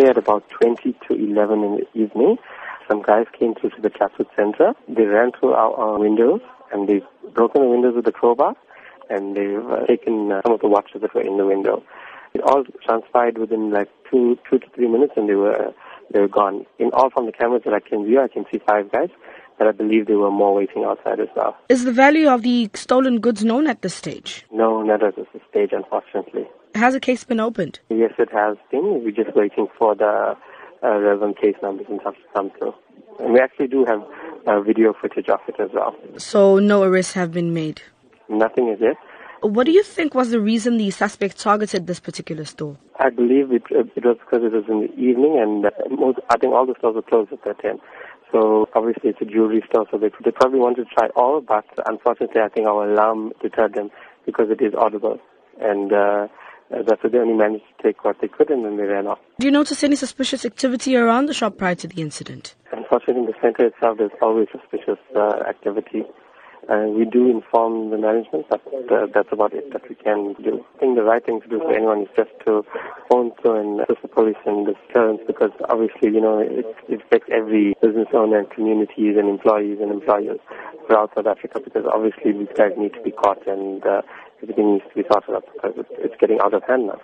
At about 20 to 11 in the evening, some guys came through to the Chatsworth Center. They ran through our, our windows and they've broken the windows with the crowbar and they've uh, taken uh, some of the watches that were in the window. It all transpired within like two, two to three minutes and they were, they were gone. In all from the cameras that I can view, I can see five guys, but I believe there were more waiting outside as well. Is the value of the stolen goods known at this stage? No, not at this stage, unfortunately. Has a case been opened? Yes, it has been. We're just waiting for the uh, relevant case numbers and stuff to come through. And we actually do have uh, video footage of it as well. So no arrests have been made? Nothing is yet. What do you think was the reason the suspect targeted this particular store? I believe it, it was because it was in the evening and uh, most, I think all the stores were closed at that time. So obviously it's a jewelry store, so they, they probably wanted to try all, but unfortunately I think our alarm deterred them because it is audible. And uh, that's why they only managed to take what they could and then they ran off. Do you notice any suspicious activity around the shop prior to the incident? Unfortunately, in the center itself, there's always suspicious uh, activity. Uh, we do inform the management, but uh, that's about it that we can do. I think the right thing to do for anyone is just to phone through and assist the police and the deterrence because obviously, you know, it, it affects every business owner and communities and employees and employers throughout South Africa because obviously these guys need to be caught and uh, everything needs to be sorted out because it's getting out of hand now.